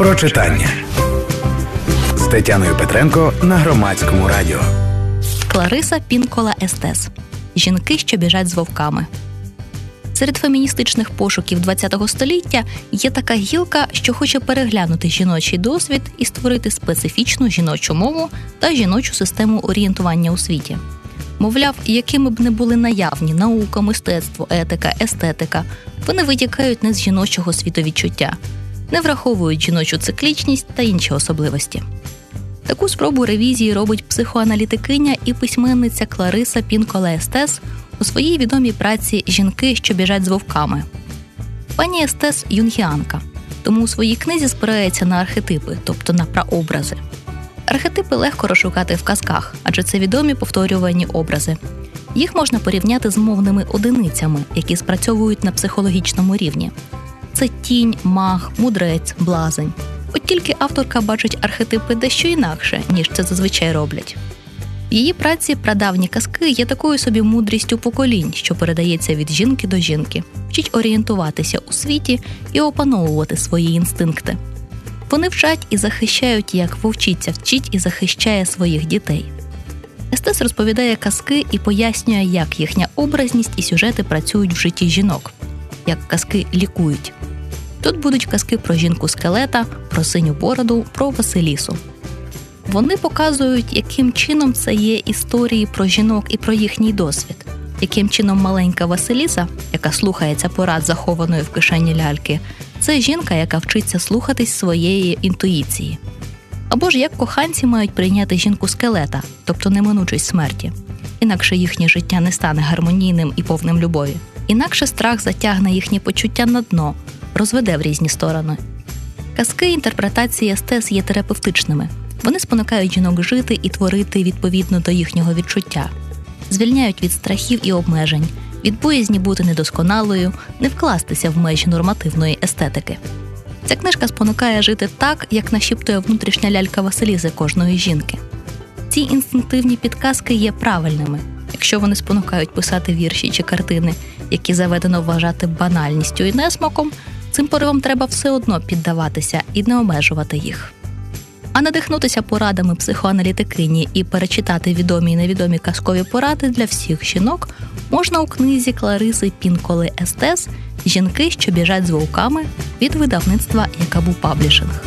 про читання з Тетяною Петренко на громадському радіо. Клариса Пінкола Естес. Жінки, що біжать з вовками. Серед феміністичних пошуків ХХ століття є така гілка, що хоче переглянути жіночий досвід і створити специфічну жіночу мову та жіночу систему орієнтування у світі. Мовляв, якими б не були наявні наука, мистецтво, етика, естетика, вони витікають не з жіночого світовідчуття, не враховують жіночу циклічність та інші особливості. Таку спробу ревізії робить психоаналітикиня і письменниця Клариса Пінколе Естес у своїй відомій праці Жінки, що біжать з вовками. Пані Естес юнгіанка, тому у своїй книзі спирається на архетипи, тобто на прообрази. Архетипи легко розшукати в казках, адже це відомі повторювані образи. Їх можна порівняти з мовними одиницями, які спрацьовують на психологічному рівні. Це тінь, маг, мудрець, блазень. От тільки авторка бачить архетипи дещо інакше, ніж це зазвичай роблять. В її праці прадавні казки є такою собі мудрістю поколінь, що передається від жінки до жінки, вчить орієнтуватися у світі і опановувати свої інстинкти. Вони вчать і захищають, як вовчиця вчить і захищає своїх дітей. Естес розповідає казки і пояснює, як їхня образність і сюжети працюють в житті жінок, як казки лікують. Тут будуть казки про жінку скелета, про синю бороду, про Василісу. Вони показують, яким чином це є історії про жінок і про їхній досвід, яким чином маленька Василіса, яка слухається порад захованої в кишені ляльки, це жінка, яка вчиться слухатись своєї інтуїції. Або ж як коханці мають прийняти жінку скелета, тобто неминучість смерті, інакше їхнє життя не стане гармонійним і повним любові. Інакше страх затягне їхнє почуття на дно, розведе в різні сторони. Казки інтерпретації естес є терапевтичними. Вони спонукають жінок жити і творити відповідно до їхнього відчуття, звільняють від страхів і обмежень, від боязні бути недосконалою, не вкластися в межі нормативної естетики. Ця книжка спонукає жити так, як нашіптує внутрішня лялька Василізи кожної жінки. Ці інстинктивні підказки є правильними, якщо вони спонукають писати вірші чи картини, які заведено вважати банальністю і несмаком, цим поривам треба все одно піддаватися і не обмежувати їх. А надихнутися порадами психоаналітикині і перечитати відомі і невідомі казкові поради для всіх жінок можна у книзі Клариси Пінколи Естес Жінки, що біжать з вовками від видавництва Yakaboo Publishing.